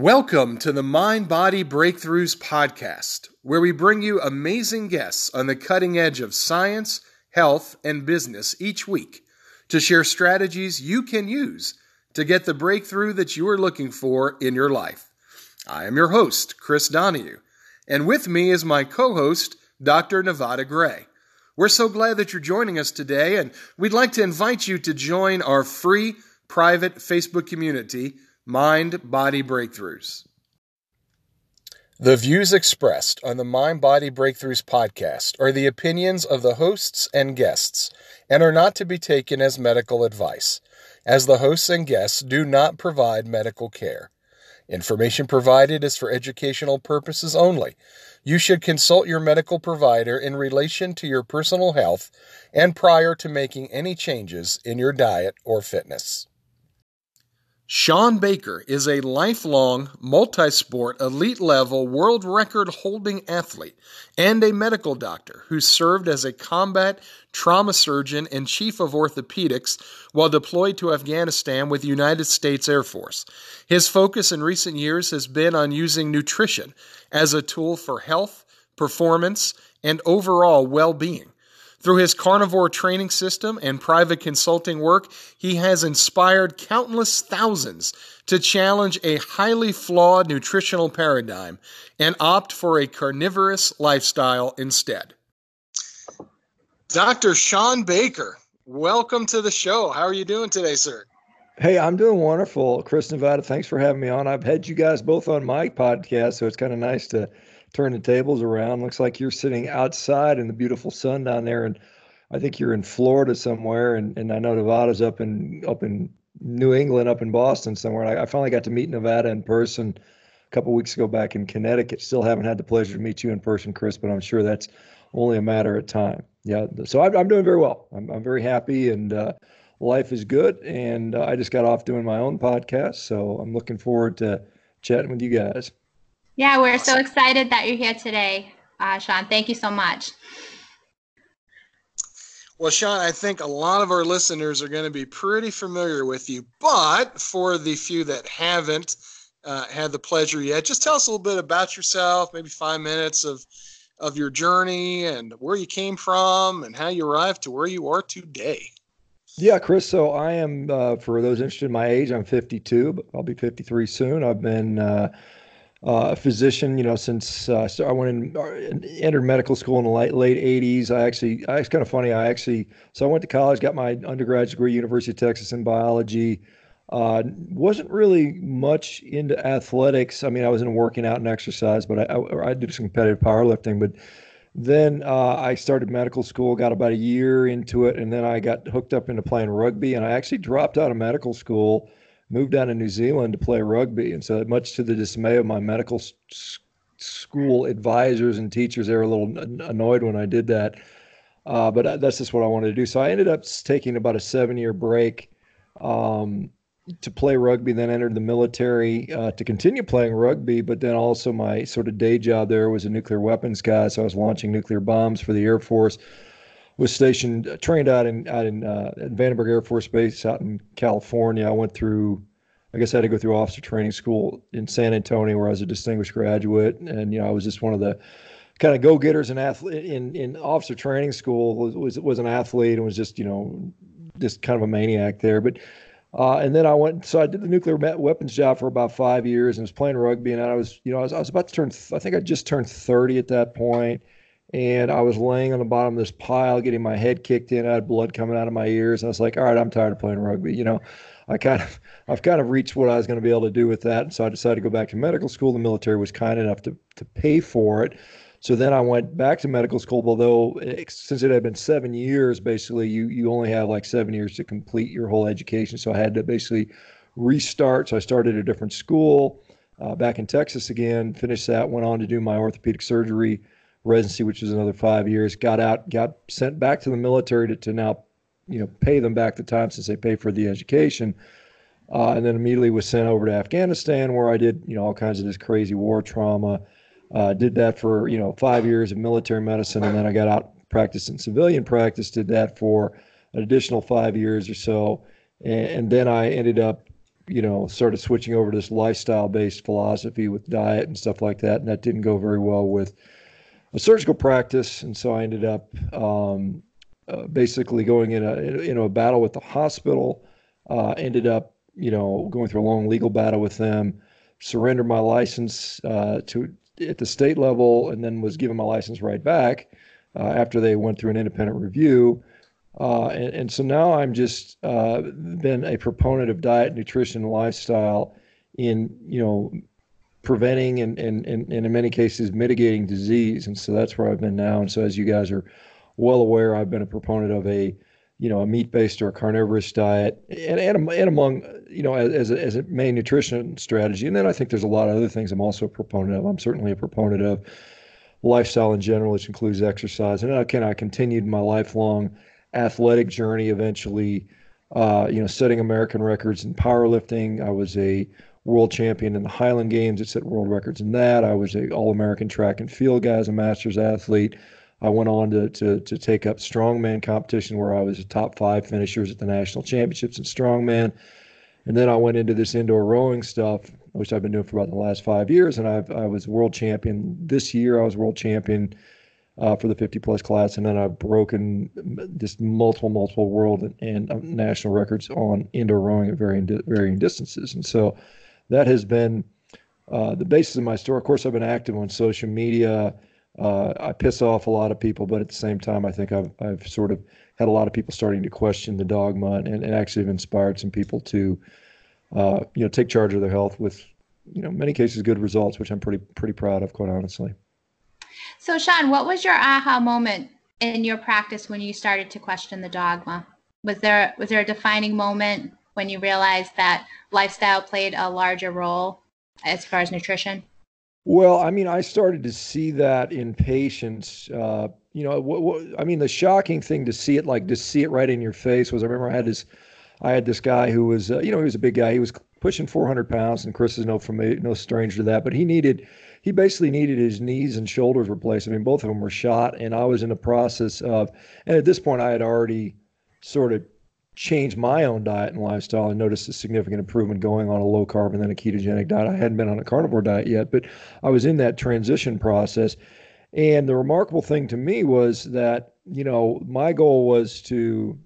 Welcome to the Mind Body Breakthroughs podcast, where we bring you amazing guests on the cutting edge of science, health, and business each week to share strategies you can use to get the breakthrough that you are looking for in your life. I am your host, Chris Donahue, and with me is my co host, Dr. Nevada Gray. We're so glad that you're joining us today, and we'd like to invite you to join our free private Facebook community Mind Body Breakthroughs. The views expressed on the Mind Body Breakthroughs podcast are the opinions of the hosts and guests and are not to be taken as medical advice, as the hosts and guests do not provide medical care. Information provided is for educational purposes only. You should consult your medical provider in relation to your personal health and prior to making any changes in your diet or fitness. Shawn Baker is a lifelong, multi sport, elite level, world record holding athlete and a medical doctor who served as a combat trauma surgeon and chief of orthopedics while deployed to Afghanistan with the United States Air Force. His focus in recent years has been on using nutrition as a tool for health, performance, and overall well being. Through his carnivore training system and private consulting work, he has inspired countless thousands to challenge a highly flawed nutritional paradigm and opt for a carnivorous lifestyle instead. Dr. Shawn Baker, welcome to the show. How are you doing today, sir? Hey, I'm doing wonderful. Chris Nevada, thanks for having me on. I've had you guys both on my podcast, so it's kind of nice to turn the tables around. Looks like you're sitting outside in the beautiful sun down there, and I think you're in Florida somewhere, and, and I know Nevada's up in up in New England, up in Boston somewhere. I, I finally got to meet Nevada in person a couple weeks ago back in Connecticut. Still haven't had the pleasure to meet you in person, Chris, but I'm sure that's only a matter of time. Yeah, so I'm, I'm doing very well. I'm, I'm very happy, and uh, life is good. And uh, I just got off doing my own podcast, so I'm looking forward to chatting with you guys. Yeah, we're so excited that you're here today, uh, Shawn. Thank you so much. Well, Shawn, I think a lot of our listeners are going to be pretty familiar with you, but for the few that haven't uh, had the pleasure yet, just tell us a little bit about yourself, maybe five minutes of of your journey and where you came from and how you arrived to where you are today. Yeah, Chris. So I am, uh, for those interested in my age, I'm 52, but I'll be 53 soon. I've been uh, uh, a physician, you know, since uh, so I went in, uh, entered medical school in the late, late 80s. I actually, it's kind of funny. I actually, so I went to college, got my undergraduate degree, University of Texas in biology. Uh, wasn't really much into athletics. I mean, I was into working out and exercise, but I, I, I did some competitive powerlifting. But then uh, I started medical school, got about a year into it, and then I got hooked up into playing rugby. And I actually dropped out of medical school moved down to New Zealand to play rugby. And so, much to the dismay of my medical s- school advisors and teachers, they were a little annoyed when I did that. Uh, but that's just what I wanted to do. So I ended up taking about a seven year break um, to play rugby, then entered the military uh, to continue playing rugby. But then also, my sort of day job there was a nuclear weapons guy. So I was launching nuclear bombs for the Air Force was stationed, uh, trained out in out in uh, Vandenberg Air Force Base out in California. I went through, I guess I had to go through officer training school in San Antonio, where I was a distinguished graduate, and you know I was just one of the kind of go-getters and athlete in in officer training school. Was, was was an athlete and was just you know just kind of a maniac there, but. Uh, and then I went, so I did the nuclear weapons job for about five years and was playing rugby. And I was, you know, I was, I was about to turn, I think I just turned 30 at that point and I was laying on the bottom of this pile, getting my head kicked in. I had blood coming out of my ears. I was like, all right, I'm tired of playing rugby. You know, I kind of, I've kind of reached what I was going to be able to do with that. And so I decided to go back to medical school. The military was kind enough to, to pay for it. So then I went back to medical school, although since it had been seven years, basically you, you only have like seven years to complete your whole education. So I had to basically restart. So I started a different school uh, back in Texas again, finished that, went on to do my orthopedic surgery residency, which was another five years. Got out, got sent back to the military to, to now, you know, pay them back the time since they pay for the education. Uh, and then immediately was sent over to Afghanistan, where I did, you know, all kinds of this crazy war trauma. Uh, did that for, you know, five years of military medicine, and then I got out practiced in civilian practice. Did that for an additional five years or so, and, and then I ended up you know, started switching over to this lifestyle based philosophy with diet and stuff like that. And that didn't go very well with a surgical practice. And so I ended up um, uh, basically going in a, in a battle with the hospital, uh, ended up, you know, going through a long legal battle with them, surrendered my license uh, to at the state level, and then was given my license right back uh, after they went through an independent review. Uh, and, and, so now I'm just uh, been a proponent of diet, nutrition, lifestyle in you know preventing and, and, and, and in many cases mitigating disease. And so that's where I've been now. And so as you guys are well aware, I've been a proponent of a you know a meat-based or a carnivorous diet, and and, and among you know as as a, main nutrition strategy. And then I think there's a lot of other things I'm also a proponent of. I'm certainly a proponent of lifestyle in general, which includes exercise. And again, I continued my lifelong athletic journey eventually, uh, you know, setting American records in powerlifting. I was a world champion in the Highland Games. It set world records in that. I was a All-American track and field guy as a master's athlete. I went on to, to, to take up strongman competition where I was a top five finishers at the national championships in strongman. And then I went into this indoor rowing stuff, which I've been doing for about the last five years. And I've, I was world champion this year. I was world champion uh, for the 50 plus class, and then I've broken just multiple, multiple world and, and national records on indoor rowing at varying varying distances. And so that has been uh, the basis of my story. Of course, I've been active on social media. Uh, I piss off a lot of people, but at the same time, I think I've I've sort of had a lot of people starting to question the dogma, and, and actually have inspired some people to, uh, you know, take charge of their health with, you know, many cases good results, which I'm pretty pretty proud of, quite honestly. So, Shawn, what was your aha moment in your practice when you started to question the dogma? Was there was there a defining moment when you realized that lifestyle played a larger role as far as nutrition? Well, I mean, I started to see that in patients. Uh, you know, I mean, the shocking thing to see it, like to see it right in your face, was I remember I had this, I had this guy who was, uh, you know, he was a big guy. He was pushing 400 pounds, and Chris is no familiar, no stranger to that. But he needed he basically needed his knees and shoulders replaced. I mean, both of them were shot, and I was in the process of, and at this point, I had already sort of changed my own diet and lifestyle and noticed a significant improvement going on a low carb and then a ketogenic diet. I hadn't been on a carnivore diet yet, but I was in that transition process. And the remarkable thing to me was that, you know, my goal was to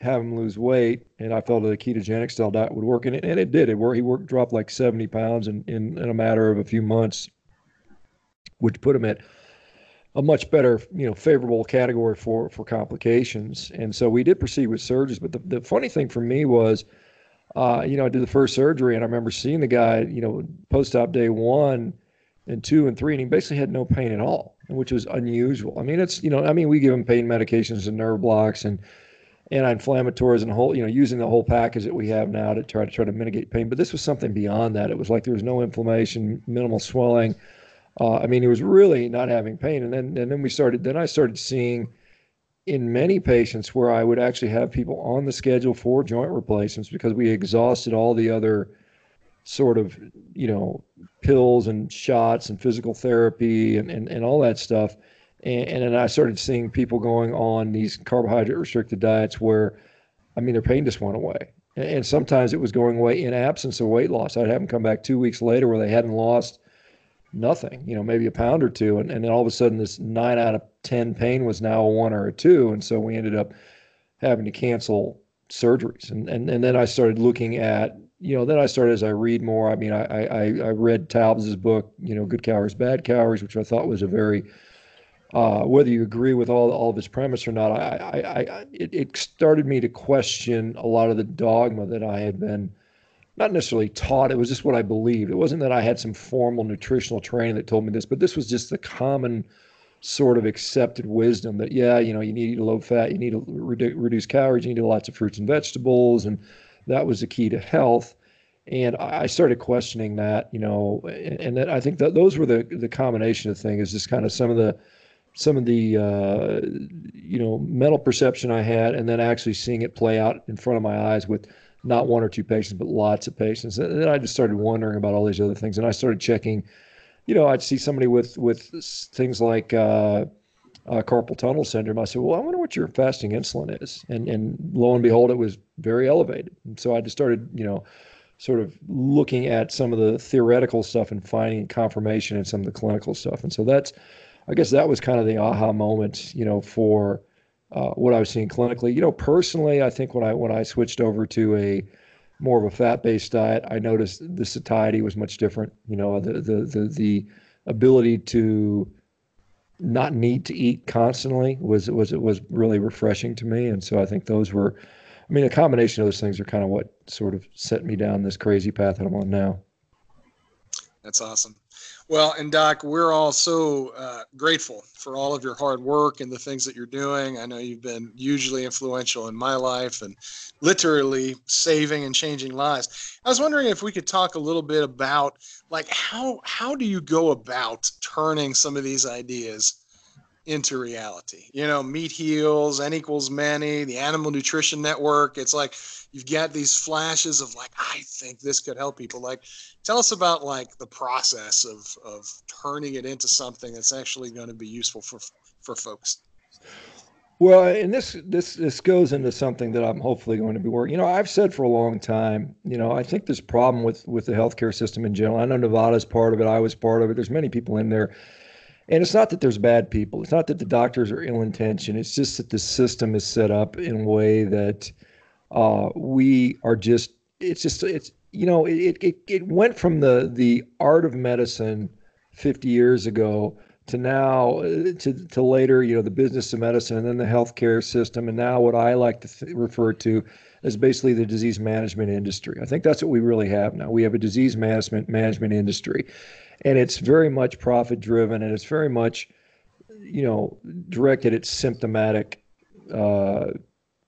have him lose weight, and I felt that a ketogenic style diet would work, and it, and it did. It worked. He worked, dropped like 70 pounds in, in, in a matter of a few months which put him at a much better, you know, favorable category for for complications. And so we did proceed with surgeries. But the, the funny thing for me was, uh, you know, I did the first surgery, and I remember seeing the guy, you know, post-op day one and two and three, and he basically had no pain at all, which was unusual. I mean, it's you know, I mean, we give him pain medications and nerve blocks and anti-inflammatories and whole, you know, using the whole package that we have now to try to try to mitigate pain. But this was something beyond that. It was like there was no inflammation, minimal swelling uh, I mean, he was really not having pain, and then and then we started. Then I started seeing in many patients where I would actually have people on the schedule for joint replacements because we exhausted all the other sort of you know pills and shots and physical therapy and, and, and all that stuff. And, and then i started seeing people going on these carbohydrate restricted diets where i mean their pain just went away. And, and sometimes it was going away in absence of weight loss. I'd have them come back two weeks later where they hadn't lost nothing, you know, maybe a pound or two. And, and then all of a sudden, this nine out of 10 pain was now a one or a two. And so we ended up having to cancel surgeries. And, and, and then I started looking at, you know, then I started as I read more. I mean, I, I, I read Taubes's book, you know, Good Calories, Bad Calories, which I thought was a very, uh, whether you agree with all, all of his premise or not, I, I, I, it, it started me to question a lot of the dogma that I had been not necessarily taught. It was just what I believed. It wasn't that I had some formal nutritional training that told me this, but this was just the common sort of accepted wisdom that yeah, you know, you need to eat low fat, you need to redu- reduce calories, you need to lots of fruits and vegetables, and that was the key to health. And I started questioning that, you know, and, and that I think that those were the the combination of things. Just kind of some of the some of the uh, you know mental perception I had, and then actually seeing it play out in front of my eyes with not one or two patients, but lots of patients. And then I just started wondering about all these other things, and I started checking. You know, I'd see somebody with with things like uh, uh, carpal tunnel syndrome. I said, "Well, I wonder what your fasting insulin is," and and lo and behold, it was very elevated. And so I just started, you know, sort of looking at some of the theoretical stuff and finding confirmation in some of the clinical stuff. And so that's, I guess that was kind of the aha moment, you know, for uh, what I was seeing clinically. You know, personally, I think when I when I switched over to a more of a fat-based diet, I noticed the satiety was much different. You know, the the the, the ability to not need to eat constantly was was was really refreshing to me, and so I think those were I mean, a combination of those things are kind of what sort of set me down this crazy path that I'm on now. That's awesome. Well, and Doc, we're all so uh, grateful for all of your hard work and the things that you're doing. I know you've been hugely influential in my life and literally saving and changing lives. I was wondering if we could talk a little bit about like how how do you go about turning some of these ideas into reality. You know, meat heals, N equals many, the Animal Nutrition Network. It's like you've got these flashes of like, I think this could help people. Like, tell us about like the process of of turning it into something that's actually going to be useful for for folks. Well, and this this this goes into something that I'm hopefully going to be working. You know, I've said for a long time. You know, I think this problem with with the healthcare system in general. I know Nevada's part of it. I was part of it. There's many people in there and it's not that there's bad people. It's not that the doctors are ill intentioned. It's just that the system is set up in a way that uh, we are just. It's just it's you know it, it it went from the the art of medicine 50 years ago to now uh, to, to later you know the business of medicine and then the healthcare system and now what I like to th- refer to as basically the disease management industry. I think that's what we really have now. We have a disease management management industry and it's very much profit driven and it's very much you know directed at symptomatic uh,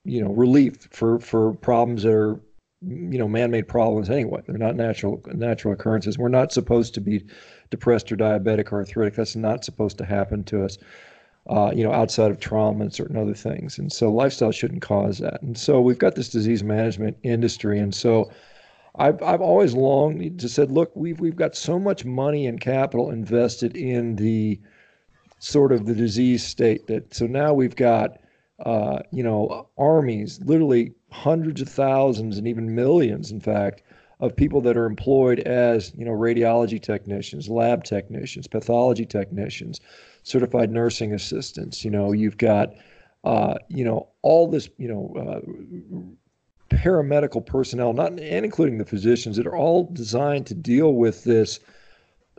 you know relief for for problems that are you know man-made problems anyway. They're not natural natural occurrences. We're not supposed to be depressed or diabetic or arthritic. That's not supposed to happen to us uh, you know outside of trauma and certain other things. And so lifestyle shouldn't cause that. And so we've got this disease management industry. And so I've, I've always longed to said, look, we've, we've got so much money and capital invested in the sort of the disease state that, so now we've got, uh, you know, armies, literally hundreds of thousands and even millions, in fact, of people that are employed as, you know, radiology technicians, lab technicians, pathology technicians, certified nursing assistants. You know, you've got, uh, you know, all this, you know, uh, paramedical personnel, not and including the physicians, that are all designed to deal with this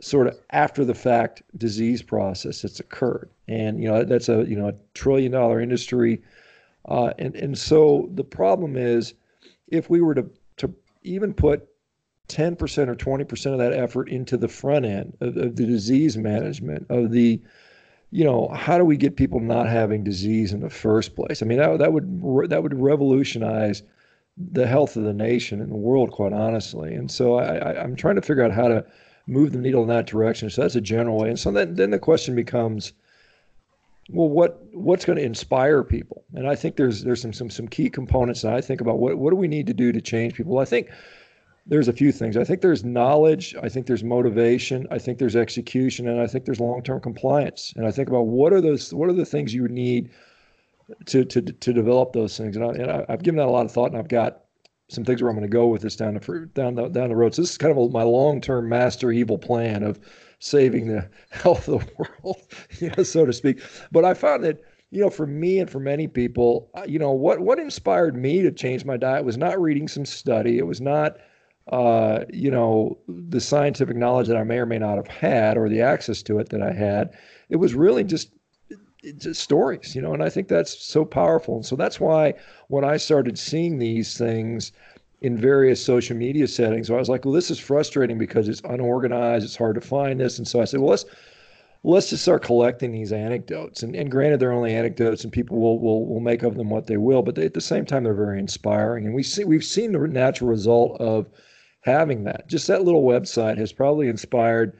sort of after the fact disease process that's occurred. And you know that's a you know a trillion dollar industry, uh, and and so the problem is if we were to to even put 10% or 20% of that effort into the front end of, of the disease management of the you know, how do we get people not having disease in the first place? I mean, that, that would that would revolutionize the health of the nation and the world, quite honestly. And so I, am trying to figure out how to move the needle in that direction. So that's a general way. And so then, then the question becomes, well, what what's going to inspire people? And I think there's there's some some some key components that I think about. What what do we need to do to change people? I think there's a few things. I think there's knowledge. I think there's motivation. I think there's execution, and I think there's long-term compliance. And I think about what are those what are the things you need to to to develop those things. And, I, and I, have given that a lot of thought, and I've got some things where I'm going to go with this down the down the down the road. So this is kind of a, my long term master evil plan of saving the health of the world, you know, so to speak. But I found that you know, for me and for many people, you know, what what inspired me to change my diet was not reading some study. It was not uh, you know, the scientific knowledge that I may or may not have had or the access to it that I had. It was really just just stories, you know, and I think that's so powerful. And so that's why when I started seeing these things in various social media settings, I was like, well, this is frustrating because it's unorganized, it's hard to find this. And so I said, well, let's let's just start collecting these anecdotes. And, and granted, they're only anecdotes, and people will will will make of them what they will, but they, at the same time, they're very inspiring. And we see we've seen the natural result of having that. Just that little website has probably inspired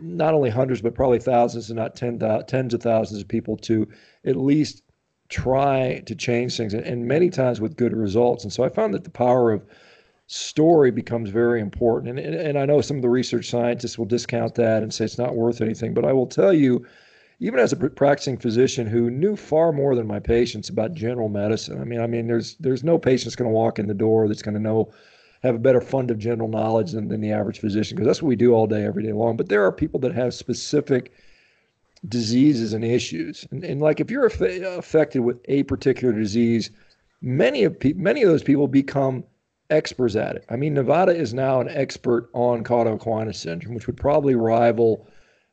not only hundreds, but probably thousands and not ten, tens of thousands of people to at least try to change things, and many times with good results. And so I found that the power of story becomes very important. And, and I know some of the research scientists will discount that and say it's not worth anything, but I will tell you, even as a practicing physician who knew far more than my patients about general medicine. I mean, I mean, there's there's no patient's going to walk in the door that's going to know have a better fund of general knowledge than, than the average physician because that's what we do all day, every day long. But there are people that have specific diseases and issues. And, and like if you're aff- affected with a particular disease, many of pe- many of those people become experts at it. I mean, Nevada is now an expert on Cauda-Equina syndrome, which would probably rival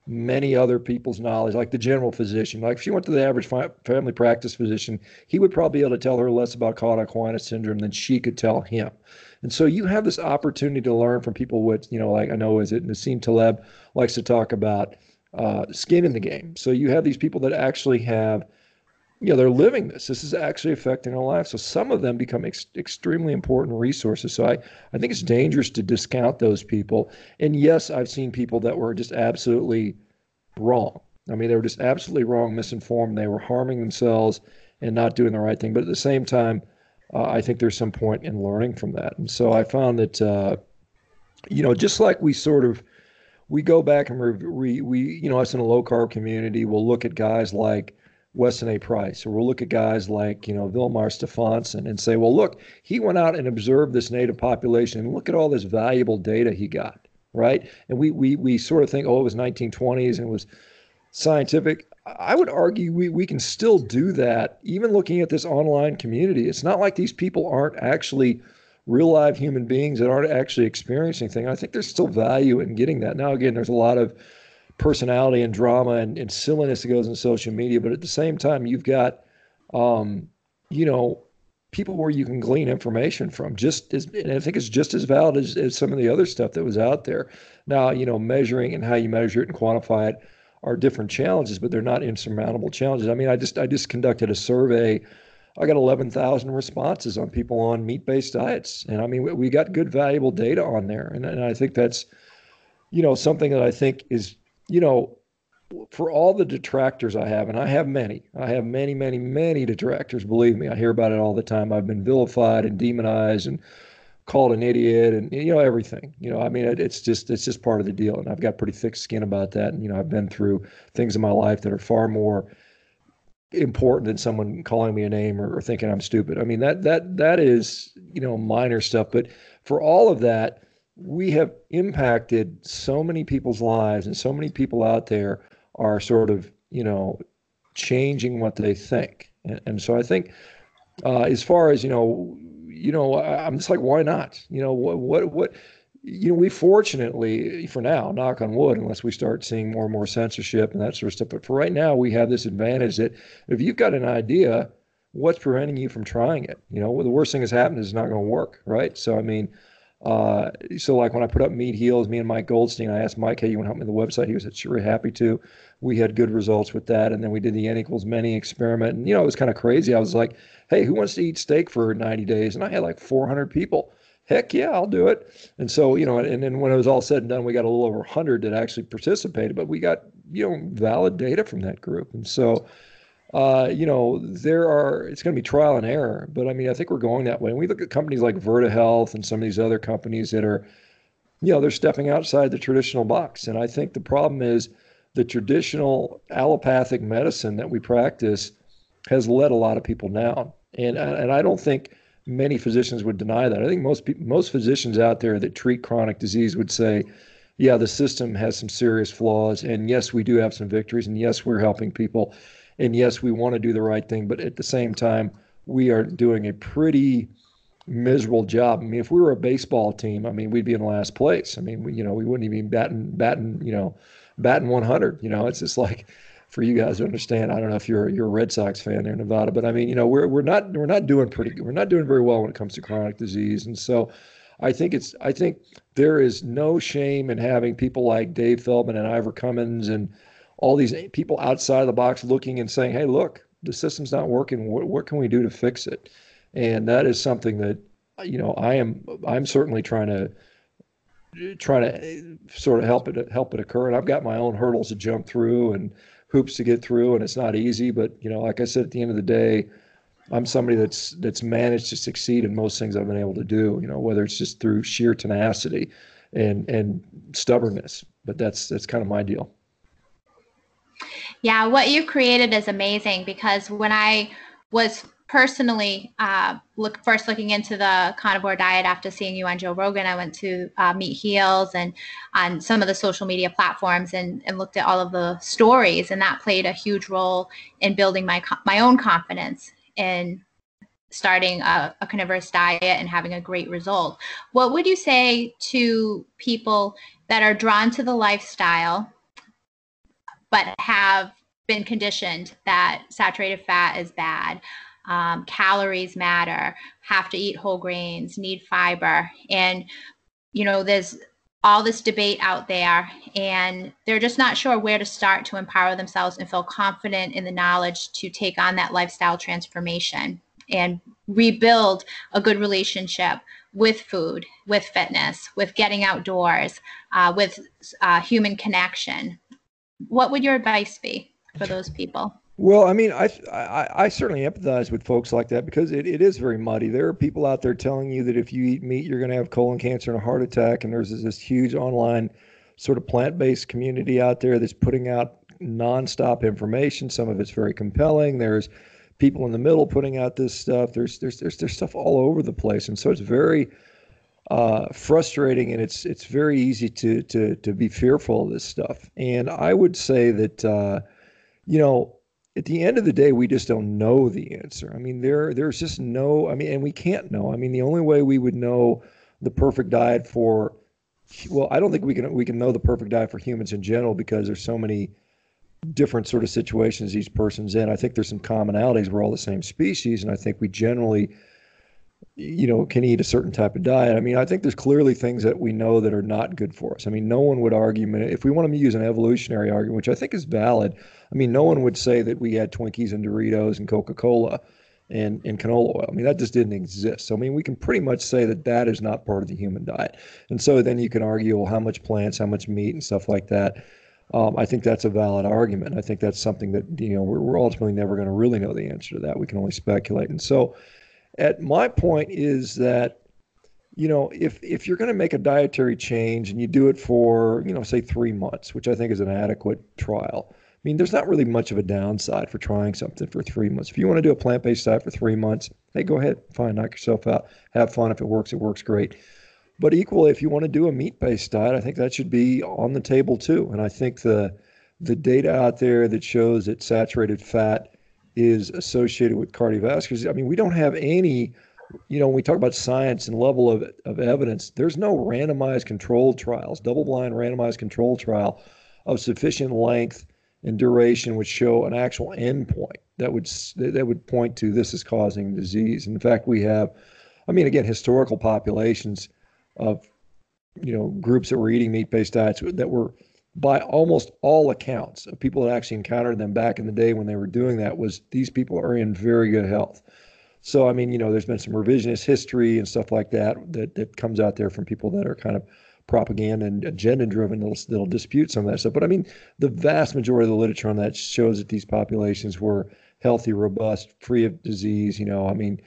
many other people's knowledge, like the general physician. Like if she went to the average fi- family practice physician, he would probably be able to tell her less about Cauda-Equina syndrome than she could tell him. And so you have this opportunity to learn from people with, you know, like I know is it Nassim Taleb likes to talk about uh, skin in the game. So you have these people that actually have, you know, they're living this. This is actually affecting their life. So some of them become ex- extremely important resources. So I, I think it's dangerous to discount those people. And yes, I've seen people that were just absolutely wrong. I mean, they were just absolutely wrong, misinformed. They were harming themselves and not doing the right thing. But at the same time, uh, I think there's some point in learning from that. And so I found that, uh, you know, just like we sort of we go back and we, we, you know, us in a low carb community, we'll look at guys like Weston A. Price, or we'll look at guys like, you know, Vilhjalmur Stefansson and say, well, look, he went out and observed this native population and look at all this valuable data he got, right? And we, we, we sort of think, oh, it was 1920s and it was scientific. I would argue we, we can still do that, even looking at this online community. It's not like these people aren't actually real live human beings that aren't actually experiencing things. I think there's still value in getting that. Now, again, there's a lot of personality and drama and, and silliness that goes in social media, but at the same time, you've got, um, you know, people where you can glean information from just as, and I think it's just as valid as, as some of the other stuff that was out there. Now, you know, measuring and how you measure it and quantify it are different challenges, but they're not insurmountable challenges. I mean, I just, I just conducted a survey I got 11,000 responses on people on meat based diets. And I mean, we, we got good, valuable data on there. And, and I think that's, you know, something that I think is, you know, for all the detractors I have, and I have many, I have many, many, many detractors. Believe me, I hear about it all the time. I've been vilified and demonized and called an idiot and you know everything. You know i mean it, it's just it's just part of the deal. And i've got pretty thick skin about that. And you know i've been through things in my life that are far more important than someone calling me a name or, or, thinking I'm stupid. I mean that that that is you know minor stuff, but for all of that, we have impacted so many people's lives, and so many people out there are sort of you know changing what they think, and, and so I think uh, as far as you know, you know, I'm just like, why not? You know, what what what you know, we fortunately, for now, knock on wood, unless we start seeing more and more censorship and that sort of stuff. But for right now, we have this advantage that if you've got an idea, what's preventing you from trying it? You know, the worst thing that's happened is it's not going to work, right? So, I mean, uh, so like when I put up Meat Heals, me and Mike Goldstein, I asked Mike, hey, you want to help me with the website? He was sure happy to. We had good results with that. And then we did the N equals many experiment. And, you know, it was kind of crazy. I was like, hey, who wants to eat steak for 90 days? And I had like 400 people heck yeah, I'll do it. And so, you know, and then when it was all said and done, we got a little over 100 that actually participated, but we got, you know, valid data from that group. And so, uh, you know, there are, it's going to be trial and error, but I mean, I think we're going that way. And we look at companies like Virta Health and some of these other companies that are, you know, they're stepping outside the traditional box. And I think the problem is the traditional allopathic medicine that we practice has let a lot of people down. And, and I don't think, many physicians would deny that. I think most most physicians out there that treat chronic disease would say, yeah, the system has some serious flaws, and yes, we do have some victories, and yes, we're helping people, and yes, we want to do the right thing, but at the same time, we are doing a pretty miserable job. I mean, if we were a baseball team, I mean, we'd be in last place. I mean, we, you know, we wouldn't even be batting, batting, you know, batting 100. You know, it's just like for you guys to understand. I don't know if you're you're a Red Sox fan there in Nevada, but I mean, you know, we're we're not we're not doing pretty we're not doing very well when it comes to chronic disease, and so I think it's I think there is no shame in having people like Dave Feldman and Ivor Cummins and all these people outside of the box looking and saying, "Hey, look, the system's not working. What, what can we do to fix it?" And that is something that you know I am I'm certainly trying to trying to sort of help it help it occur. And I've got my own hurdles to jump through and hoops to get through, and it's not easy. But you know, like I said, at the end of the day, I'm somebody that's that's managed to succeed in most things I've been able to do. You know, whether it's just through sheer tenacity and and stubbornness. But that's that's kind of my deal. Yeah, what you've created is amazing because when I was personally, uh, look first looking into the carnivore diet after seeing you on Joe Rogan, I went to uh, Meat Heals and on some of the social media platforms and, and looked at all of the stories, and that played a huge role in building my my own confidence in starting a, a carnivorous diet and having a great result. What would you say to people that are drawn to the lifestyle but have been conditioned that saturated fat is bad? Um, calories matter, have to eat whole grains, need fiber. And, you know, there's all this debate out there, and they're just not sure where to start to empower themselves and feel confident in the knowledge to take on that lifestyle transformation and rebuild a good relationship with food, with fitness, with getting outdoors, uh, with uh, human connection. What would your advice be for those people? Well, I mean, I, I, I certainly empathize with folks like that because it, it is very muddy. There are people out there telling you that if you eat meat, you're going to have colon cancer and a heart attack. And there's this, huge online sort of plant based community out there that's putting out nonstop information. Some of it's very compelling. There's people in the middle putting out this stuff. There's there's there's there's stuff all over the place, and so it's very uh, frustrating, and it's it's very easy to to to be fearful of this stuff. And I would say that uh, you know at the end of the day, we just don't know the answer. I mean, there there's just no. I mean, and we can't know. I mean, the only way we would know the perfect diet for, well, I don't think we can we can know the perfect diet for humans in general because there's so many different sort of situations each person's in. I think there's some commonalities. We're all the same species, and I think we generally you know, can eat a certain type of diet. I mean, I think there's clearly things that we know that are not good for us. I mean, no one would argue, if we want to use an evolutionary argument, which I think is valid, I mean, no one would say that we had Twinkies and Doritos and Coca Cola and, and canola oil. I mean, that just didn't exist. So, I mean, we can pretty much say that that is not part of the human diet. And so then you can argue, well, how much plants, how much meat, and stuff like that. Um, I think that's a valid argument. I think that's something that, you know, we're, we're ultimately never going to really know the answer to that. We can only speculate. And so, at my point is that you know if if you're going to make a dietary change and you do it for you know say three months which i think is an adequate trial i mean there's not really much of a downside for trying something for three months. If you want to do a plant-based diet for three months hey go ahead fine knock yourself out have fun. If it works it works great. But equally if you want to do a meat-based diet i think that should be on the table too. And i think the the data out there that shows that saturated fat is associated with cardiovascular. I mean, we don't have any, you know, when we talk about science and level of, of evidence, there's no randomized controlled trials, double blind randomized controlled trial of sufficient length and duration would show an actual endpoint that would that would point to this is causing disease. In fact, we have, I mean, again, historical populations of, you know, groups that were eating meat-based diets that were by almost all accounts of people that actually encountered them back in the day when they were doing that was these people are in very good health. So I mean, you know, there's been some revisionist history and stuff like that that that comes out there from people that are kind of propaganda and agenda driven that'll, that'll dispute some of that stuff. But I mean, the vast majority of the literature on that shows that these populations were healthy, robust, free of disease. You know, I mean,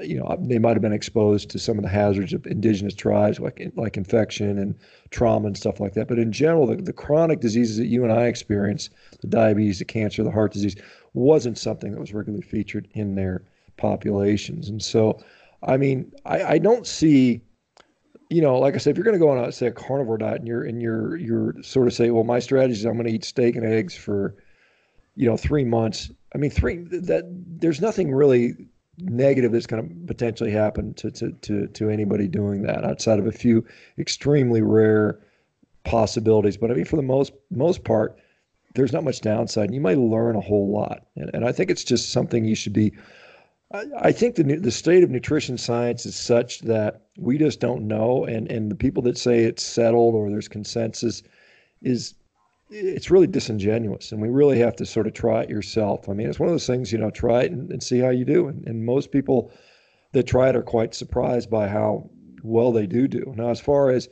you know, they might have been exposed to some of the hazards of indigenous tribes, like like infection and trauma and stuff like that. But in general, the, the chronic diseases that you and I experience, the diabetes, the cancer, the heart disease, wasn't something that was regularly featured in their populations. And so, I mean, I, I don't see, you know, like I said, if you're going to go on a say a carnivore diet and you're and you're you're sort of say, well, my strategy is I'm going to eat steak and eggs for, you know, three months. I mean, three that there's nothing really negative that's going to potentially happen to, to, to, to anybody doing that outside of a few extremely rare possibilities. But I mean, for the most most part, there's not much downside. And you might learn a whole lot. And, and I think it's just something you should be. I, I think the, the state of nutrition science is such that we just don't know. And, and the people that say it's settled or there's consensus is it's really disingenuous and we really have to sort of try it yourself. I mean, it's one of those things, you know, try it and, and see how you do. And, and, most people that try it are quite surprised by how well they do do. Now, as far as,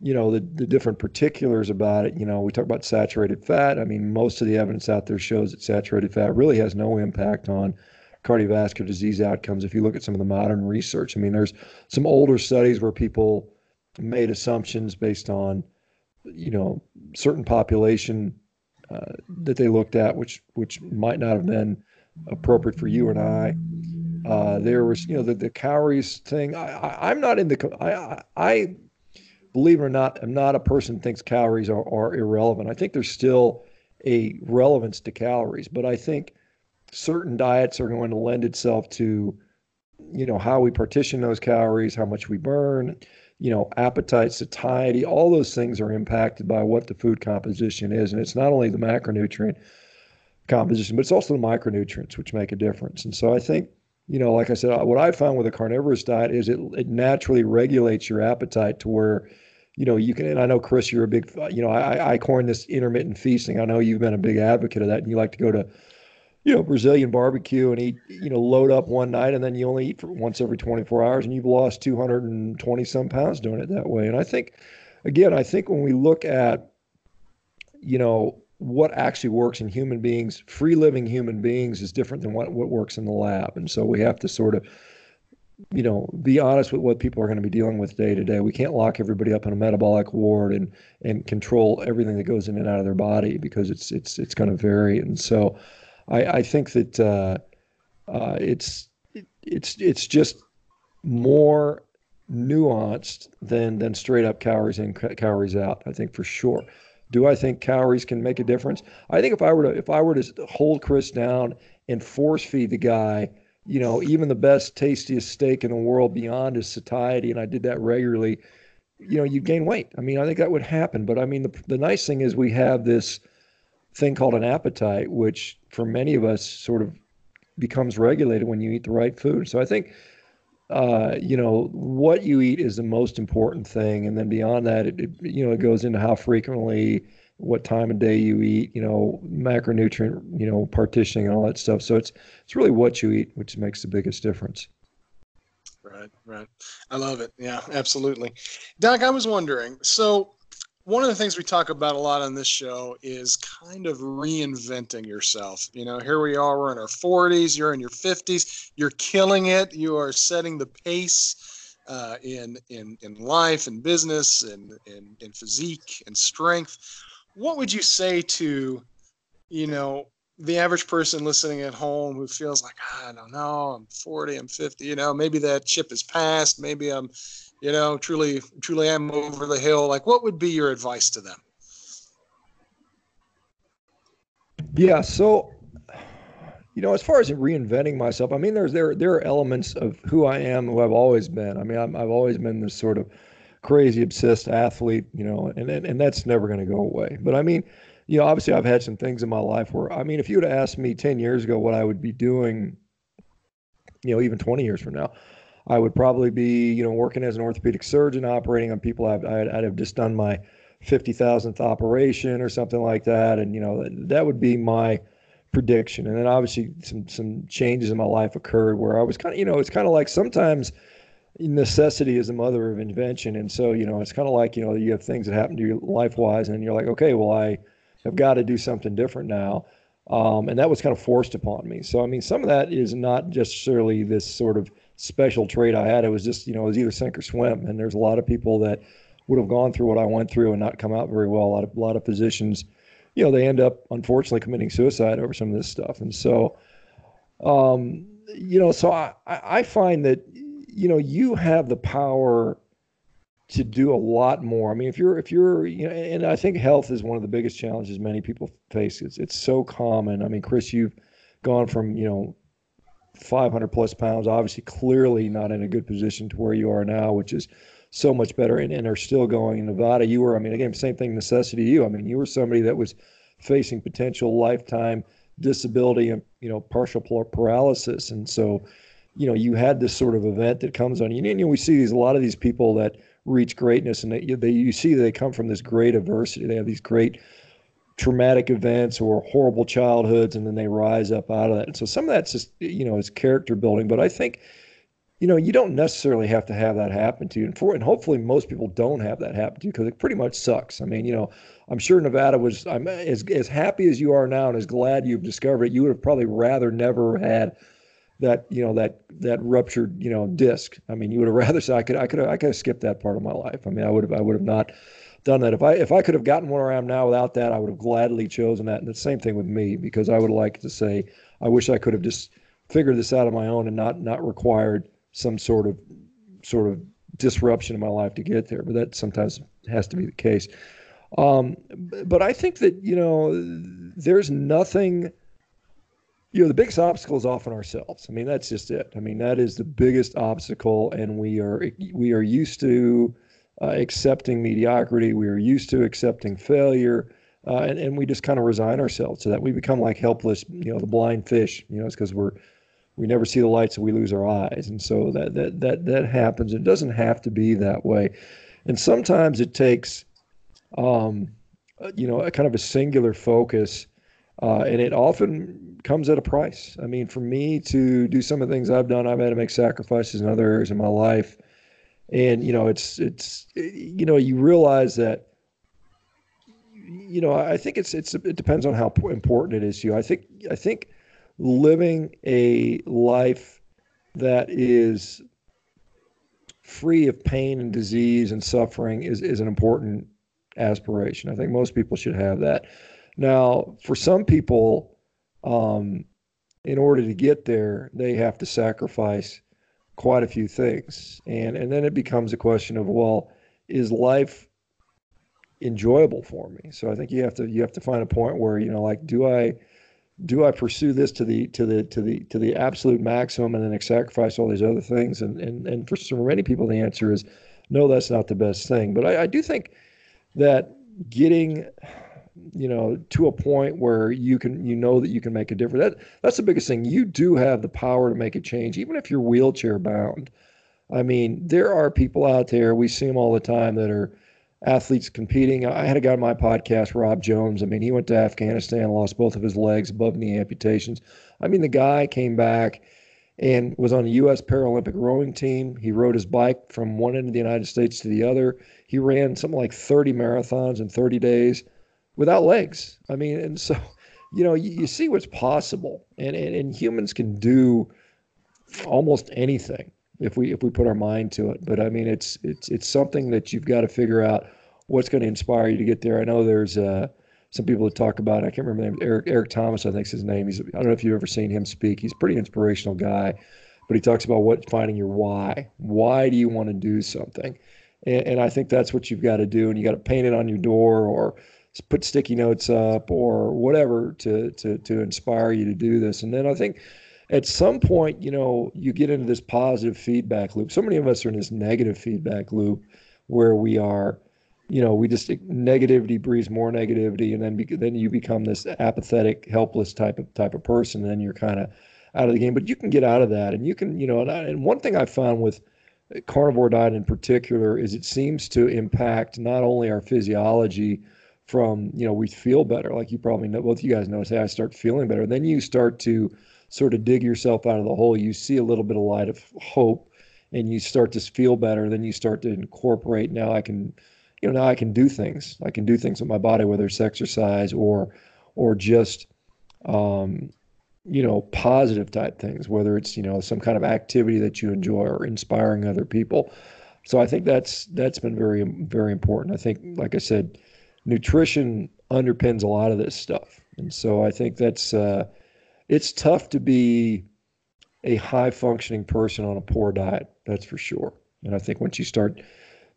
you know, the, the different particulars about it, you know, we talk about saturated fat. I mean, most of the evidence out there shows that saturated fat really has no impact on cardiovascular disease outcomes. If you look at some of the modern research, I mean, there's some older studies where people made assumptions based on, you know, certain population uh, that they looked at, which which might not have been appropriate for you and I. Uh, there was, you know, the, the calories thing. I, am not in the. I, I believe it or not, I'm not a person who thinks calories are, are irrelevant. I think there's still a relevance to calories, but I think certain diets are going to lend itself to, you know, how we partition those calories, how much we burn, you know, appetite, satiety, all those things are impacted by what the food composition is. And it's not only the macronutrient composition, but it's also the micronutrients which make a difference. And so I think, you know, like I said, what I found with a carnivorous diet is it, it naturally regulates your appetite to where, you know, you can, and I know, Chris, you're a big, you know, I, I coined this intermittent feasting. I know you've been a big advocate of that and you like to go to, you know, Brazilian barbecue and eat, you know, load up one night and then you only eat for once every 24 hours and you've lost 220 some pounds doing it that way. And I think, again, I think when we look at, you know, what actually works in human beings, free living human beings is different than what, what works in the lab. And so we have to sort of, you know, be honest with what people are going to be dealing with day to day. We can't lock everybody up in a metabolic ward and and control everything that goes in and out of their body because it's it's it's going to vary. And so I, I think that uh, uh, it's it's it's just more nuanced than than straight up calories in calories out. I think for sure. Do I think calories can make a difference? I think if I were to if I were to hold Chris down and force feed the guy, you know, even the best tastiest steak in the world beyond his satiety, and I did that regularly, you know, you'd gain weight. I mean, I think that would happen. But I mean, the the nice thing is we have this thing called an appetite, which for many of us sort of becomes regulated when you eat the right food. So I think, uh, you know, what you eat is the most important thing, and then beyond that, it, it, you know it goes into how frequently, what time of day you eat, you know, macronutrient, you know, partitioning and all that stuff. So it's it's really what you eat which makes the biggest difference. Right, right. I love it. Yeah, absolutely. Doc, I was wondering. So one of the things we talk about a lot on this show is kind of reinventing yourself. You know, here we are, we're in our 40s, you're in your 50s, you're killing it, you are setting the pace uh, in, in, in life and business and in, in physique and strength. What would you say to, you know, the average person listening at home who feels like, I don't know, I'm 40, I'm 50, you know, maybe that ship is passed, maybe I'm you know, truly, truly am over the hill. Like, what would be your advice to them? Yeah. So, you know, as far as reinventing myself, I mean, there's there there are elements of who I am, who I've always been. I mean, i have always been this sort of crazy obsessed athlete, you know, and and, and that's never going to go away. But I mean, you know, obviously, I've had some things in my life where, I mean, if you would have asked me ten years ago what I would be doing, you know, even twenty years from now, I would probably be, you know, working as an orthopedic surgeon, operating on people. I'd, I'd, I'd have just done my 50,000th operation or something like that. And, you know, that would be my prediction. And then obviously some, some changes in my life occurred where I was kind of, you know, it's kind of like sometimes necessity is the mother of invention. And so, you know, it's kind of like, you know, you have things that happen to you life wise and you're like, okay, well, I have got to do something different now. Um, and that was kind of forced upon me. So, I mean, some of that is not necessarily this sort of special trait I had. It was just, you know, it was either sink or swim. And there's a lot of people that would have gone through what I went through and not come out very well. A lot of, a lot of physicians, you know, they end up unfortunately committing suicide over some of this stuff. And so, um, you know, so I, I find that, you know, you have the power to do a lot more. I mean, if you're, if you're, you know, and I think health is one of the biggest challenges many people face. It's, it's so common. I mean, Chris, you've gone from, you know, 500 plus pounds, obviously clearly not in a good position to where you are now, which is so much better and, and are still going in Nevada. You were, I mean, again, same thing, necessity you. I mean, you were somebody that was facing potential lifetime disability and, you know, partial paralysis. And so, you know, you had this sort of event that comes on you. And you know, we see these, a lot of these people that reach greatness and they, they you see they come from this great adversity. They have these great traumatic events or horrible childhoods and then they rise up out of that. And so some of that's just, you know, is character building. But I think, you know, you don't necessarily have to have that happen to you. And for and hopefully most people don't have that happen to you because it pretty much sucks. I mean, you know, I'm sure Nevada was I'm as as happy as you are now and as glad you've discovered it, you would have probably rather never had that, you know, that that ruptured, you know, disc. I mean, you would have rather said I could I could I could have skipped that part of my life. I mean, I would have I would have not done that. If I if I could have gotten where I am now without that, I would have gladly chosen that. And the same thing with me because I would like to say I wish I could have just figured this out on my own and not not required some sort of sort of disruption in my life to get there. But that sometimes has to be the case. Um, but I think that you know there's nothing. You know, the biggest obstacle is often ourselves. I mean, that's just it. I mean, that is the biggest obstacle, and we are we are used to uh, accepting mediocrity. We are used to accepting failure. Uh, and, and we just kind of resign ourselves to that. We become like helpless, you know, the blind fish. You know, it's because we're we never see the lights so we lose our eyes and so that that that that happens it doesn't have to be that way and sometimes it takes um, you know a kind of a singular focus uh, and it often comes at a price i mean for me to do some of the things i've done i've had to make sacrifices in other areas of my life and you know it's it's you know you realize that you know i think it's it's it depends on how important it is to you i think i think living a life that is free of pain and disease and suffering is, is an important aspiration. I think most people should have that. Now, for some people, um, in order to get there, they have to sacrifice quite a few things, and and then it becomes a question of well, is life enjoyable for me? So I think you have to you have to find a point where you know like do I do I pursue this to the to the to the to the absolute maximum and then sacrifice all these other things? And and and for so many people, the answer is no. That's not the best thing. But I, I do think that getting you know to a point where you can you know that you can make a difference that that's the biggest thing you do have the power to make a change even if you're wheelchair bound i mean there are people out there we see them all the time that are athletes competing. I had a guy on my podcast, Rob Jones. I mean, he went to Afghanistan, lost both of his legs, above knee amputations. I mean, the guy came back and was on a U.S. Paralympic rowing team. He rode his bike from one end of the United States to the other. He ran something like 30 marathons in 30 days without legs. I mean, and so, you know, you, you see what's possible, and, and and humans can do almost anything if we if we put our mind to it. But I mean, it's it's it's something that you've got to figure out what's going to inspire you to get there. I know there's uh, some people that talk about. I can't remember the name. Eric Eric Thomas, I think's his name. He's I don't know if you've ever seen him speak. He's a pretty inspirational guy, but he talks about what finding your why. Why do you want to do something? And, and I think that's what you've got to do. And you got to paint it on your door or put sticky notes up or whatever to to to inspire you to do this. And then I think at some point, you know, you get into this positive feedback loop. So many of us are in this negative feedback loop where we are, you know, we just negativity breeds more negativity, and then then you become this apathetic, helpless type of type of person, and then you're kind of out of the game. But you can get out of that, and you can, you know, and, I, and one thing I found with uh, carnivore diet in particular is it seems to impact not only our physiology from you know we feel better like you probably know both you guys know hey i start feeling better then you start to sort of dig yourself out of the hole, you see a little bit of light of hope and you start to feel better. Then you start to incorporate, now I can, you know, now I can do things. I can do things with my body, whether it's exercise or, or just, um, you know, positive type things, whether it's, you know, some kind of activity that you enjoy or inspiring other people. So I think that's, that's been very, very important. I think, like I said, nutrition underpins a lot of this stuff. And so I think that's, uh, it's tough to be a high functioning person on a poor diet. That's for sure. And I think once you start,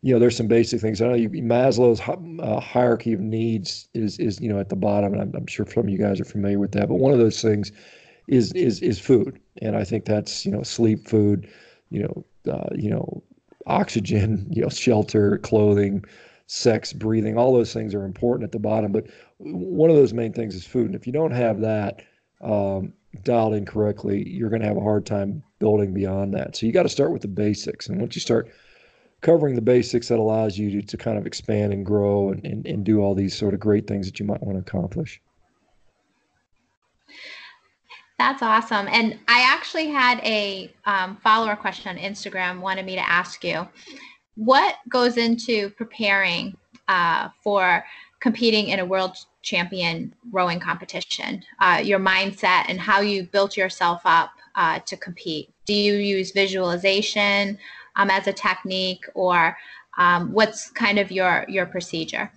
you know, there's some basic things. I know you, Maslow's uh, hierarchy of needs is is you know at the bottom, and I'm, I'm sure some of you guys are familiar with that. But one of those things is is is food, and I think that's you know sleep, food, you know, uh, you know, oxygen, you know, shelter, clothing, sex, breathing. All those things are important at the bottom. But one of those main things is food, and if you don't have that, um, dialed in correctly, you're going to have a hard time building beyond that. So you got to start with the basics. And once you start covering the basics, that allows you to, to kind of expand and grow and, and, and do all these sort of great things that you might want to accomplish. That's awesome. And I actually had a um, follower question on Instagram wanted me to ask you what goes into preparing uh, for competing in a world champion rowing competition, uh, your mindset and how you built yourself up uh, to compete. Do you use visualization um, as a technique, or um, what's kind of your your procedure?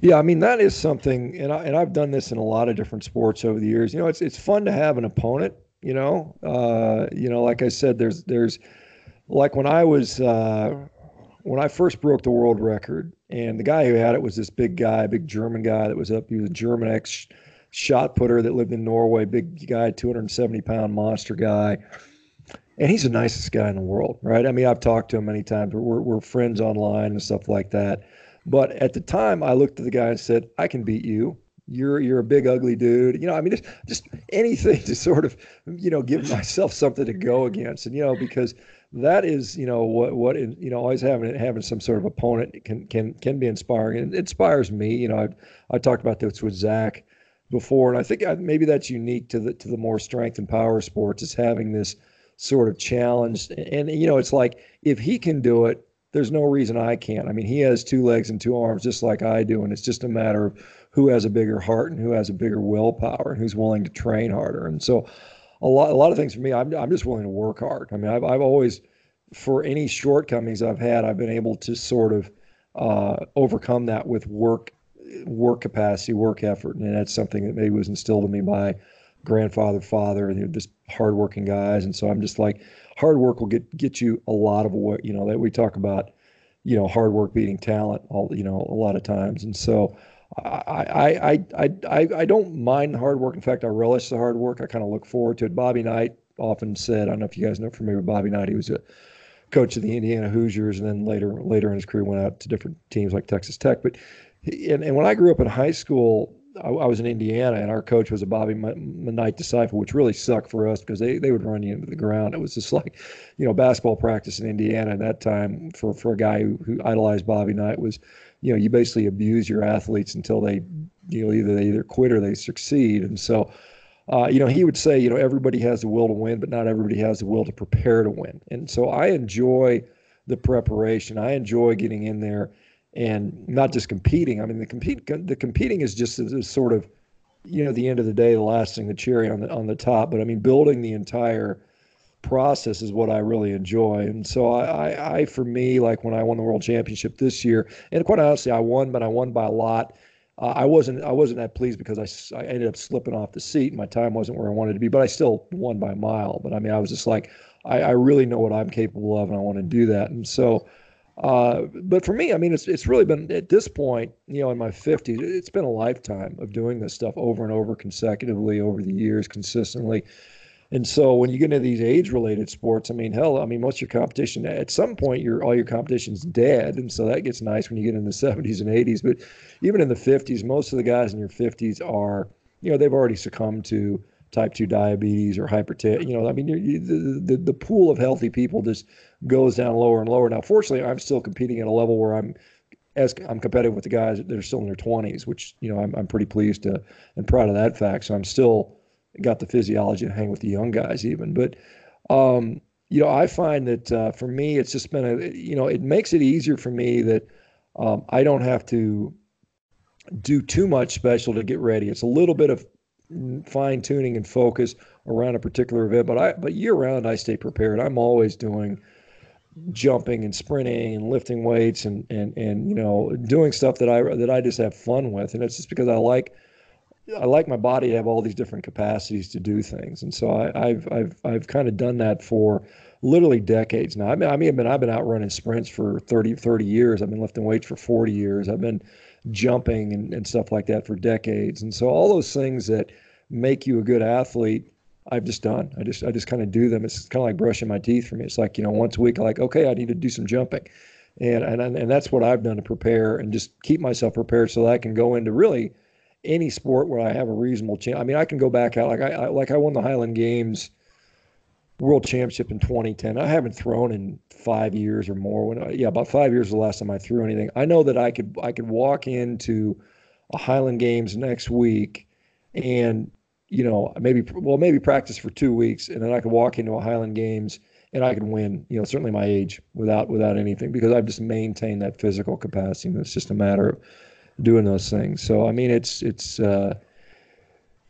Yeah, I mean that is something, and I and I've done this in a lot of different sports over the years. You know, it's it's fun to have an opponent. You know, uh, you know, like I said, there's there's like when I was uh, when I first broke the world record, and the guy who had it was this big guy, big German guy that was up. He was a German ex shot putter that lived in Norway, big guy, 270 pound monster guy. And he's the nicest guy in the world, right? I mean, I've talked to him many times. We're, we're friends online and stuff like that. But at the time, I looked at the guy and said, I can beat you. You're you're a big ugly dude. You know, I mean, just just anything to sort of, you know, give myself something to go against. And you know, because that is, you know, what what you know, always having having some sort of opponent can can can be inspiring. And it inspires me. You know, I I talked about this with Zach before, and I think maybe that's unique to the to the more strength and power sports is having this sort of challenge. And you know, it's like if he can do it, there's no reason I can't. I mean, he has two legs and two arms just like I do, and it's just a matter of who has a bigger heart and who has a bigger willpower and who's willing to train harder. And so, a lot a lot of things for me, I'm I'm just willing to work hard. I mean, I've I've always for any shortcomings I've had, I've been able to sort of uh, overcome that with work work capacity, work effort, and that's something that maybe was instilled in me by grandfather, father, and just hardworking guys. And so I'm just like, hard work will get get you a lot of what you know that we talk about you know hard work beating talent all you know a lot of times and so I I I I I don't mind the hard work. In fact I relish the hard work. I kind of look forward to it. Bobby Knight often said I don't know if you guys know familiar with Bobby Knight he was a coach of the Indiana Hoosiers and then later later in his career went out to different teams like Texas Tech. But and, and when I grew up in high school I, I, was in Indiana, and our coach was a Bobby Knight disciple, which really sucked for us because they, they would run you into the ground. It was just like, you know, basketball practice in Indiana at that time for, for a guy who, who idolized Bobby Knight was, you know, you basically abuse your athletes until they, you know, either they either quit or they succeed. And so, uh, you know, he would say, you know, everybody has the will to win, but not everybody has the will to prepare to win. And so I enjoy the preparation. I enjoy getting in there and not just competing. I mean, the compete the competing is just a, sort of, you know, the end of the day, the last thing, the cherry on the on the top. But I mean, building the entire process is what I really enjoy. And so I, I, I, for me, like when I won the world championship this year, and quite honestly, I won, but I won by a lot. Uh, I wasn't I wasn't that pleased because I, I ended up slipping off the seat. And my time wasn't where I wanted to be, but I still won by a mile. But I mean, I was just like, I, I really know what I'm capable of, and I want to do that. And so uh, but for me, I mean, it's it's really been at this point, you know, in my 50s, it's been a lifetime of doing this stuff over and over consecutively over the years, consistently. And so when you get into these age-related sports, I mean, hell, I mean, most of your competition at some point, your all your competition's dead, and so that gets nice when you get in the 70s and 80s. But even in the 50s, most of the guys in your 50s are, you know, they've already succumbed to type 2 diabetes or hypertension. You know, I mean, you, the, the, the pool of healthy people just goes down lower and lower. Now, fortunately, I'm still competing at a level where I'm as I'm competitive with the guys that are still in their 20s, which, you know, I'm, I'm pretty pleased to and proud of that fact. So I'm still got the physiology to hang with the young guys even. But, um, you know, I find that uh, for me, it's just been a, you know, it makes it easier for me that um, I don't have to do too much special to get ready. It's a little bit of fine tuning and focus around a particular event. But I but year round I stay prepared. I'm always doing jumping and sprinting and lifting weights and and and you know doing stuff that I that I just have fun with. And it's just because I like I like my body to have all these different capacities to do things. And so I, have I've I've kind of done that for literally decades now. I mean, I mean, I've been out running sprints for 30, 30 years. I've been lifting weights for 40 years. I've been jumping and, and stuff like that for decades. And so all those things that make you a good athlete, I've just done. I just I just kind of do them. It's kind of like brushing my teeth for me. It's like you know once a week, I'm like okay, I need to do some jumping, and and and that's what I've done to prepare and just keep myself prepared so that I can go into really any sport where I have a reasonable chance. I mean, I can go back out like I, I like I won the Highland Games World Championship in 2010. I haven't thrown in five years or more. When I, yeah, about five years the last time I threw anything. I know that I could I could walk into a Highland Games next week, and you know maybe well maybe practice for two weeks, and then I could walk into a Highland Games and I could win. You know, certainly my age without without anything because I've just maintained that physical capacity. And it's just a matter of doing those things. So I mean, it's it's. Uh,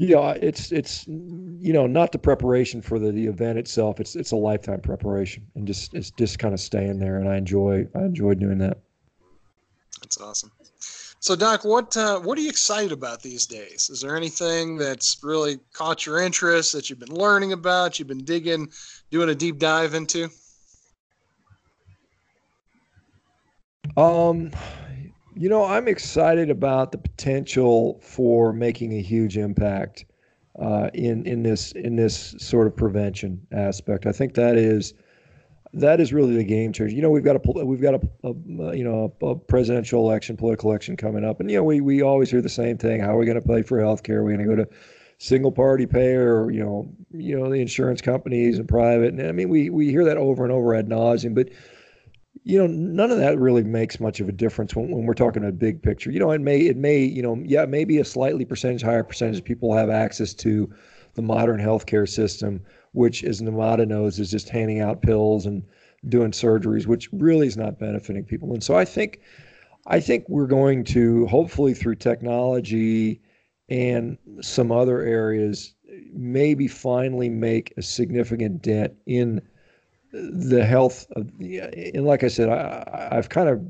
yeah, it's it's you know not the preparation for the, the event itself. It's it's a lifetime preparation, and just it's just kind of staying there, and I enjoy I enjoy doing that. That's awesome. So, Doc, what uh, what are you excited about these days? Is there anything that's really caught your interest that you've been learning about, you've been digging, doing a deep dive into? Um, you know, I'm excited about the potential for making a huge impact uh, in in this in this sort of prevention aspect. I think that is that is really the game changer. You know, we've got a we've got a, a you know a, presidential election, political election coming up, and you know we we always hear the same thing: How are we going to pay for health care? Are we going to go to single party payer, or, you know, you know the insurance companies and private? And I mean, we we hear that over and over ad nauseum, but you know, none of that really makes much of a difference when, when we're talking a big picture. You know, it may, it may, you know, yeah, maybe a slightly percentage higher percentage of people have access to the modern healthcare system, which, as Nevada knows, is just handing out pills and doing surgeries, which really is not benefiting people. And so I think, I think we're going to hopefully through technology and some other areas, maybe finally make a significant dent in the health of and like I said, I, I've kind of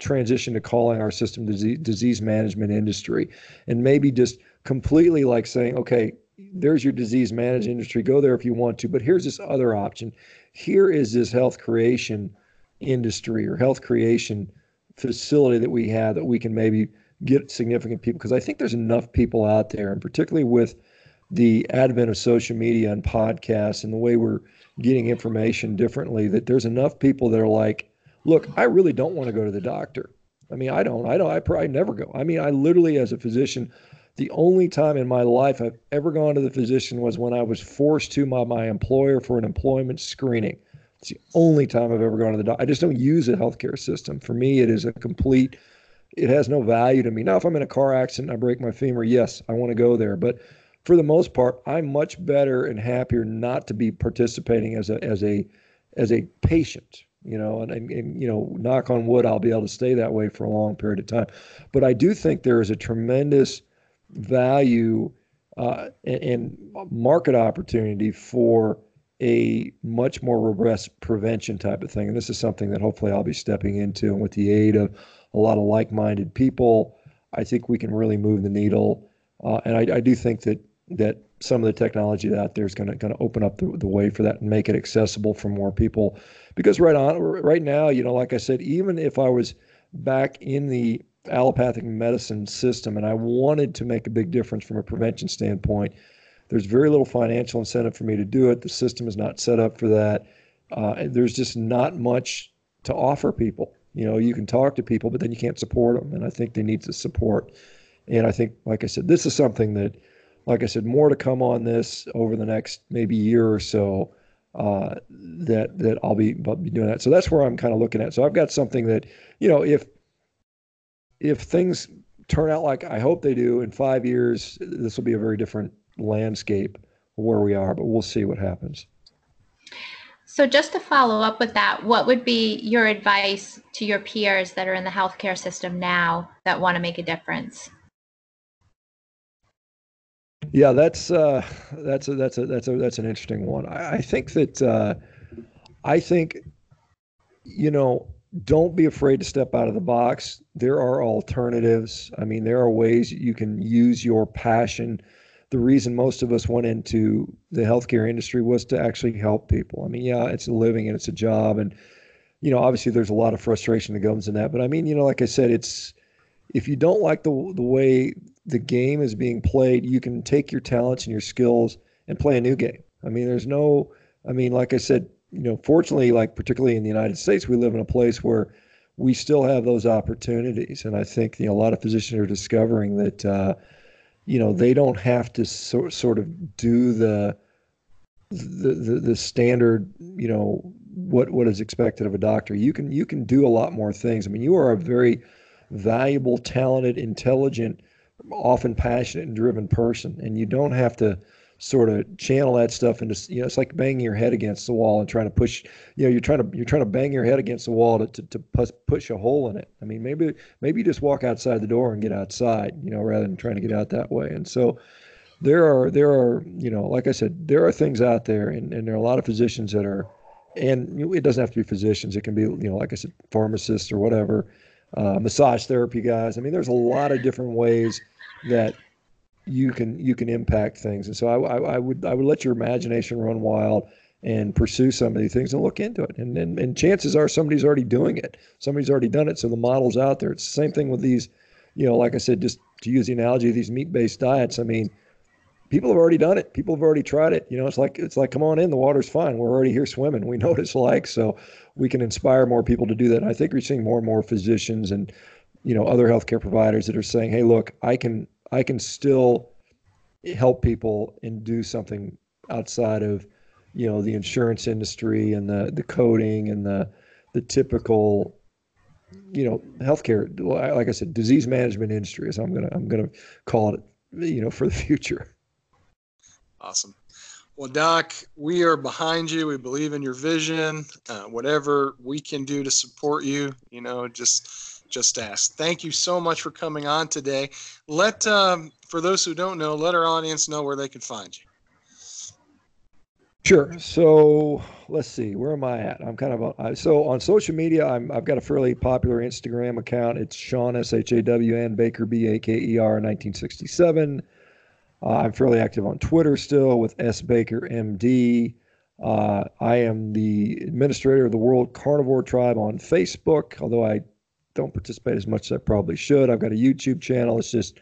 transitioned to calling our system disease, disease management industry, and maybe just completely like saying, okay, there's your disease management industry. Go there if you want to, but here's this other option. Here is this health creation industry or health creation facility that we have that we can maybe get significant people because I think there's enough people out there, and particularly with the advent of social media and podcasts and the way we're getting information differently that there's enough people that are like, look, I really don't want to go to the doctor. I mean, I don't. I don't. I probably never go. I mean, I literally, as a physician, the only time in my life I've ever gone to the physician was when I was forced to by my employer for an employment screening. It's the only time I've ever gone to the doctor. I just don't use the healthcare system. For me, it is a complete. It has no value to me. Now, if I'm in a car accident I break my femur, yes, I want to go there. But for the most part, I'm much better and happier not to be participating as a as a as a patient. You know, and, and, and you know, knock on wood, I'll be able to stay that way for a long period of time. But I do think there is a tremendous value uh, and, market opportunity for a much more robust prevention type of thing. And this is something that hopefully I'll be stepping into. And with the aid of a lot of like minded people, I think we can really move the needle. Uh, and I, I, do think that that some of the technology out there is going to going to open up the, the way for that and make it accessible for more people. Because right on right now, you know, like I said, even if I was back in the allopathic medicine system and I wanted to make a big difference from a prevention standpoint, there's very little financial incentive for me to do it. The system is not set up for that. Uh, there's just not much to offer people. You know, you can talk to people, but then you can't support them, and I think they need the support. And I think, like I said, this is something that like I said, more to come on this over the next maybe year or so. Uh, that that I'll be, I'll be doing that. So that's where I'm kind of looking at. So I've got something that you know if if things turn out like I hope they do in five years, this will be a very different landscape where we are. But we'll see what happens. So just to follow up with that, what would be your advice to your peers that are in the healthcare system now that want to make a difference? Yeah, that's uh, that's a that's a that's a that's an interesting one. I, I think that uh, I think you know don't be afraid to step out of the box. There are alternatives. I mean, there are ways you can use your passion. The reason most of us went into the healthcare industry was to actually help people. I mean, yeah, it's a living and it's a job, and you know, obviously there's a lot of frustration that comes in that. But I mean, you know, like I said, it's if you don't like the the way the game is being played, you can take your talents and your skills and play a new game. I mean, there's no, I mean, like I said, you know, fortunately, like particularly in the United States, we live in a place where we still have those opportunities. And I think, you know, a lot of physicians are discovering that, uh, you know, they don't have to so, sort of do the, the, the, the standard, you know, what, what is expected of a doctor. You can, you can do a lot more things. I mean, you are a very valuable, talented, intelligent, often passionate and driven person, and you don't have to sort of channel that stuff into you know it's like banging your head against the wall and trying to push you know you're trying to you're trying to bang your head against the wall to, to, to push, a hole in it. I mean maybe maybe you just walk outside the door and get outside you know rather than trying to get out that way. And so there are there are you know like i said there are things out there and, and there are a lot of physicians that are and it doesn't have to be physicians. It can be you know like i said pharmacists or whatever uh, massage therapy guys. I mean, there's a lot of different ways that you can you can impact things. And so I, I, I would I would let your imagination run wild and pursue some of these things and look into it. And, and and chances are somebody's already doing it. Somebody's already done it. So the model's out there. It's the same thing with these, you know, like I said, just to use the analogy, of these meat-based diets. I mean, people have already done it. People have already tried it. You know, it's like it's like come on in, the water's fine. We're already here swimming. We know what it's like. So we can inspire more people to do that. And I think we're seeing more and more physicians and you know other healthcare providers that are saying, "Hey, look, I can I can still help people and do something outside of you know the insurance industry and the the coding and the the typical you know healthcare like I said disease management industry is I'm gonna I'm gonna call it you know for the future. Awesome. Well, Doc, we are behind you. We believe in your vision. Uh, whatever we can do to support you, you know, just just ask. Thank you so much for coming on today. Let um, for those who don't know, let our audience know where they can find you. Sure. So let's see, where am I at? I'm kind of on, so on social media. I'm I've got a fairly popular Instagram account. It's Shawn S H A W N Baker B A K E R 1967. Uh, I'm fairly active on Twitter still with S Baker MD. Uh, I am the administrator of the World Carnivore Tribe on Facebook, although I don't participate as much as I probably should. I've got a YouTube channel. It's just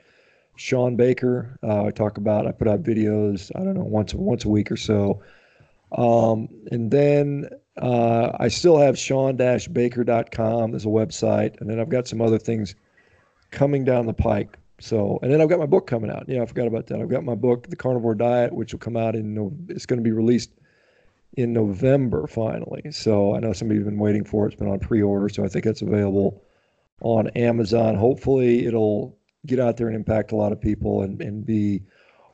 Shawn Baker. Uh, I talk about. I put out videos. I don't know once once a week or so. Um, and then uh, I still have Shawn-Baker.com. There's a website, and then I've got some other things coming down the pike. So, and then I've got my book coming out. Yeah, I forgot about that. I've got my book, The Carnivore Diet, which will come out in. It's going to be released in November finally. So I know somebody's been waiting for it. It's been on pre-order, so I think it's available on Amazon. Hopefully, it'll get out there and impact a lot of people and, and be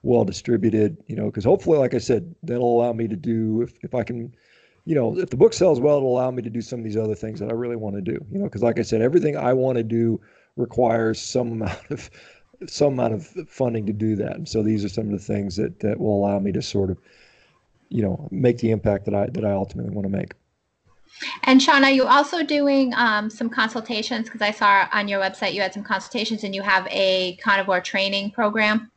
well distributed. You know, because hopefully, like I said, that'll allow me to do if if I can. You know, if the book sells well, it'll allow me to do some of these other things that I really want to do. You know, because like I said, everything I want to do requires some amount of some amount of funding to do that. And so these are some of the things that that will allow me to sort of, you know, make the impact that I that I ultimately want to make. And Shawn, are you also doing um, some consultations? Because I saw on your website you had some consultations, and you have a carnivore training program.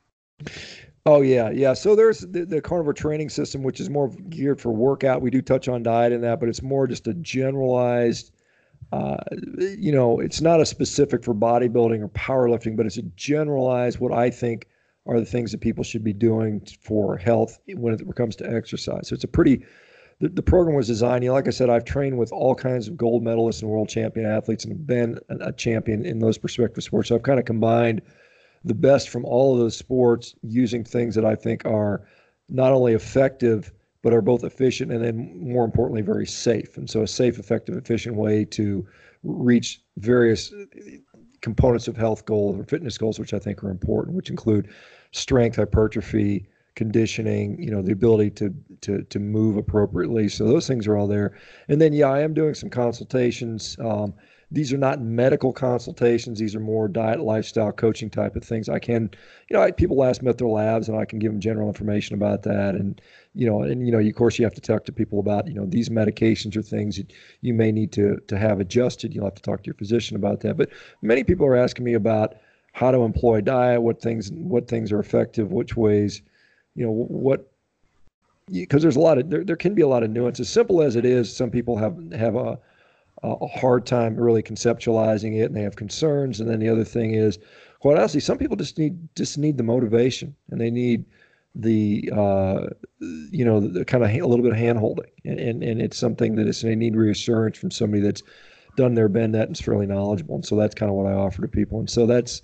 Oh yeah, yeah. So there's the, the, carnivore training system, which is more geared for workout. We do touch on diet in that, but it's more just a generalized you know, it's not a specific for bodybuilding or powerlifting, but it's a generalized what I think are the things that people should be doing for health when it comes to exercise. So it's a pretty the, the program was designed, you know, like I said, I've trained with all kinds of gold medalists and world champion athletes and been a champion in those respective sports. So I've kind of combined the best from all of those sports using things that I think are not only effective but are both efficient and then more importantly very safe and so a safe effective efficient way to reach various components of health goals or fitness goals which i think are important which include strength hypertrophy conditioning you know the ability to to to move appropriately so those things are all there and then yeah i am doing some consultations um, these are not medical consultations. These are more diet, lifestyle coaching type of things. I can, you know, I, people ask me at their labs, and I can give them general information about that. And you know, and you know, of course, you have to talk to people about, you know, these medications or things that you may need to to have adjusted. You'll have to talk to your physician about that. But many people are asking me about how to employ diet, what things what things are effective, which ways, you know, what because there's a lot of there, there can be a lot of nuance. As simple as it is, some people have have a a hard time really conceptualizing it and they have concerns. And then the other thing is, quite honestly, some people just need just need the motivation and they need the uh, you know the kind of a little bit of hand holding and, and, and it's something that is they need reassurance from somebody that's done their bend that and is fairly knowledgeable and so that's kind of what I offer to people and so that's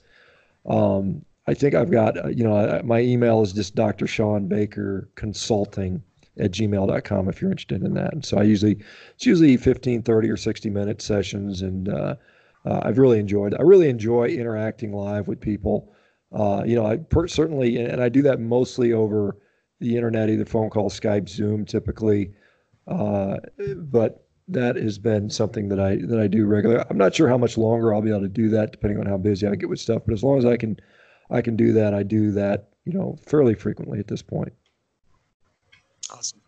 um, I think I've got uh, you know I, my email is just Dr. shawn Baker Consulting at gmail.com if you're interested in that. And so I usually, it's usually 15, 30 or 60 minute sessions. And uh, uh, I've really enjoyed, I really enjoy interacting live with people. Uh, you know, I per- certainly, and I do that mostly over the internet, either phone call, Skype, Zoom, typically. Uh, but that has been something that I that I do regularly. I'm not sure how much longer I'll be able to do that, depending on how busy I get with stuff. But as long as I can, I can do that. I do that, you know, fairly frequently at this point. Awesome.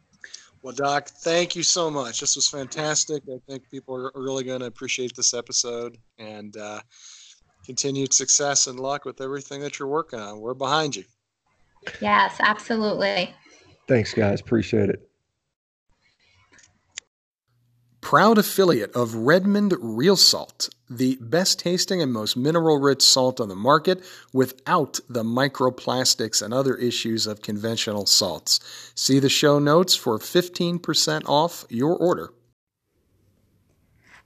Well, Doc, thank you so much. This was fantastic. I think people are really going to appreciate this episode and uh, continued success and luck with everything that you're working on. We're behind you. Yes, absolutely. Thanks, guys. Appreciate it. Proud affiliate of Redmond Real Salt, the best tasting and most mineral rich salt on the market without the microplastics and other issues of conventional salts. See the show notes for 15% off your order.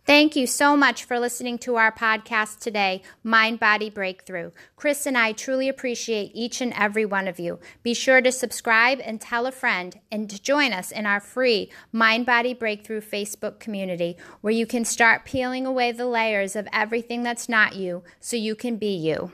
Thank you so much for listening to our podcast today, Mind Body Breakthrough. Chris and I truly appreciate each and every one of you. Be sure to subscribe and tell a friend and to join us in our free Mind Body Breakthrough Facebook community where you can start peeling away the layers of everything that's not you so you can be you.